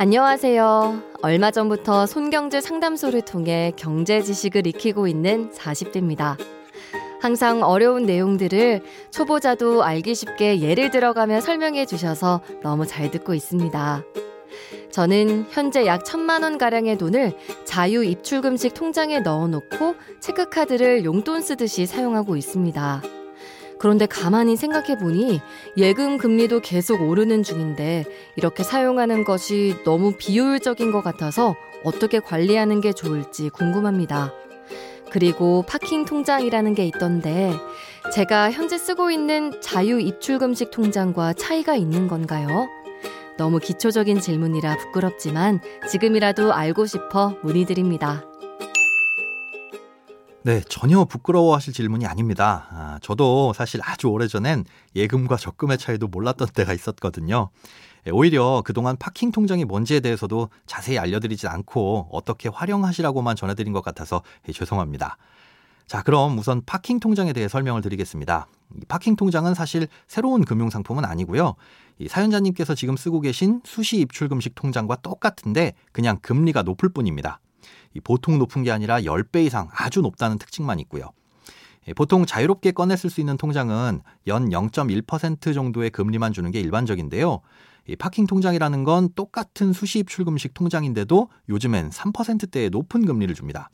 안녕하세요. 얼마 전부터 손경제 상담소를 통해 경제 지식을 익히고 있는 40대입니다. 항상 어려운 내용들을 초보자도 알기 쉽게 예를 들어가며 설명해 주셔서 너무 잘 듣고 있습니다. 저는 현재 약 천만 원 가량의 돈을 자유 입출금식 통장에 넣어놓고 체크카드를 용돈 쓰듯이 사용하고 있습니다. 그런데 가만히 생각해 보니 예금 금리도 계속 오르는 중인데 이렇게 사용하는 것이 너무 비효율적인 것 같아서 어떻게 관리하는 게 좋을지 궁금합니다. 그리고 파킹 통장이라는 게 있던데 제가 현재 쓰고 있는 자유 입출금식 통장과 차이가 있는 건가요? 너무 기초적인 질문이라 부끄럽지만 지금이라도 알고 싶어 문의드립니다. 네, 전혀 부끄러워하실 질문이 아닙니다. 아, 저도 사실 아주 오래전엔 예금과 적금의 차이도 몰랐던 때가 있었거든요. 예, 오히려 그동안 파킹 통장이 뭔지에 대해서도 자세히 알려드리지 않고 어떻게 활용하시라고만 전해드린 것 같아서 예, 죄송합니다. 자, 그럼 우선 파킹 통장에 대해 설명을 드리겠습니다. 파킹 통장은 사실 새로운 금융 상품은 아니고요. 이 사연자님께서 지금 쓰고 계신 수시 입출 금식 통장과 똑같은데 그냥 금리가 높을 뿐입니다. 보통 높은 게 아니라 10배 이상 아주 높다는 특징만 있고요. 예, 보통 자유롭게 쓸수 있는 통장은 연 0.1% 정도의 금리만 주는 게 일반적인데요. 이 파킹 통장이라는 건 똑같은 수시입 출금식 통장인데도 요즘엔 3%대의 높은 금리를 줍니다.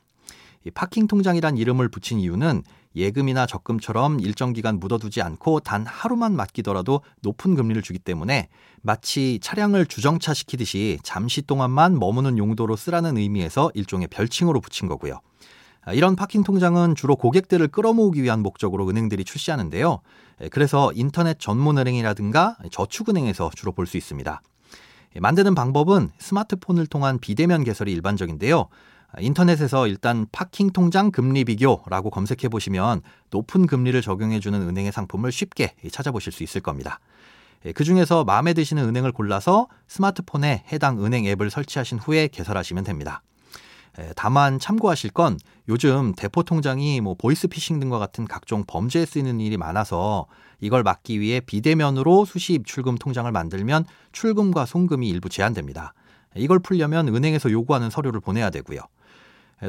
이 파킹 통장이란 이름을 붙인 이유는 예금이나 적금처럼 일정 기간 묻어두지 않고 단 하루만 맡기더라도 높은 금리를 주기 때문에 마치 차량을 주정차 시키듯이 잠시 동안만 머무는 용도로 쓰라는 의미에서 일종의 별칭으로 붙인 거고요. 아, 이런 파킹 통장은 주로 고객들을 끌어모으기 위한 목적으로 은행들이 출시하는데요. 그래서 인터넷 전문은행이라든가 저축은행에서 주로 볼 수 있습니다. 만드는 방법은 스마트폰을 통한 비대면 개설이 일반적인데요. 인터넷에서 일단 파킹 통장 금리 비교라고 검색해 보시면 높은 금리를 적용해 주는 은행의 상품을 쉽게 찾아보실 수 있을 겁니다. 그 중에서 마음에 드시는 은행을 골라서 스마트폰에 해당 은행 앱을 설치하신 후에 개설하시면 됩니다. 다만 참고하실 건 요즘 대포 통장이 뭐 보이스 피싱 등과 같은 각종 범죄에 쓰이는 일이 많아서 이걸 막기 위해 비대면으로 수시 입출금 통장을 만들면 출금과 송금이 일부 제한됩니다. 이걸 풀려면 은행에서 요구하는 서류를 보내야 되고요.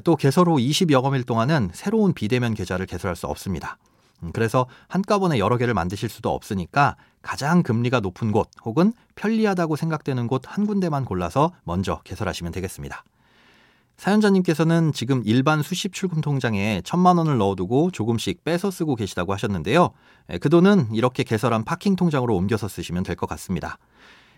또 개설 후 20영업일 동안은 새로운 비대면 계좌를 개설할 수 없습니다. 음, 그래서 한꺼번에 여러 개를 만드실 수도 없으니까 가장 금리가 높은 곳 혹은 편리하다고 생각되는 곳 한 군데만 골라서 먼저 개설하시면 되겠습니다. 사연자님께서는 지금 일반 수십 출금 통장에 천만 원을 넣어두고 조금씩 빼서 쓰고 계시다고 하셨는데요. 그 돈은 이렇게 개설한 파킹 통장으로 옮겨서 쓰시면 될 것 같습니다.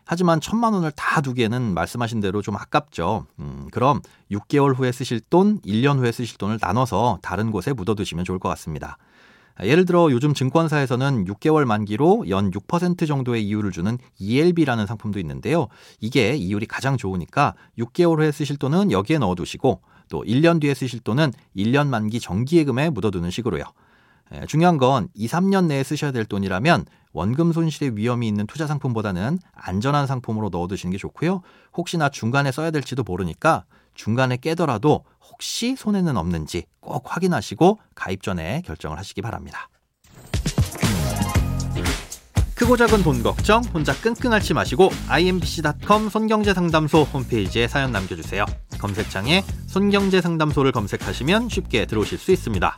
하지만 천만 원을 다 두기에는 말씀하신 대로 좀 아깝죠. 음, 그럼 6개월 후에 쓰실 돈, 1년 후에 쓰실 돈을 나눠서 다른 곳에 묻어두시면 좋을 것 같습니다. 예를 들어 요즘 증권사에서는 6개월 만기로 연 6% 정도의 이율을 주는 ELB라는 상품도 있는데요. 이게 이율이 가장 좋으니까 6개월 후에 쓰실 돈은 여기에 넣어두시고 또 1년 뒤에 쓰실 돈은 1년 만기 정기예금에 묻어두는 식으로요. 중요한 건 2, 3년 내에 쓰셔야 될 돈이라면 원금 손실의 위험이 있는 투자 상품보다는 안전한 상품으로 넣어두시는 게 좋고요. 혹시나 중간에 써야 될지도 모르니까 중간에 깨더라도 혹시 손해는 없는지 꼭 확인하시고 가입 전에 결정을 하시기 바랍니다. 크고 작은 돈 걱정 혼자 끙끙 앓지 마시고 imbc.com 손경제상담소 홈페이지에 사연 남겨주세요. 검색창에 손경제상담소를 검색하시면 쉽게 들어오실 수 있습니다.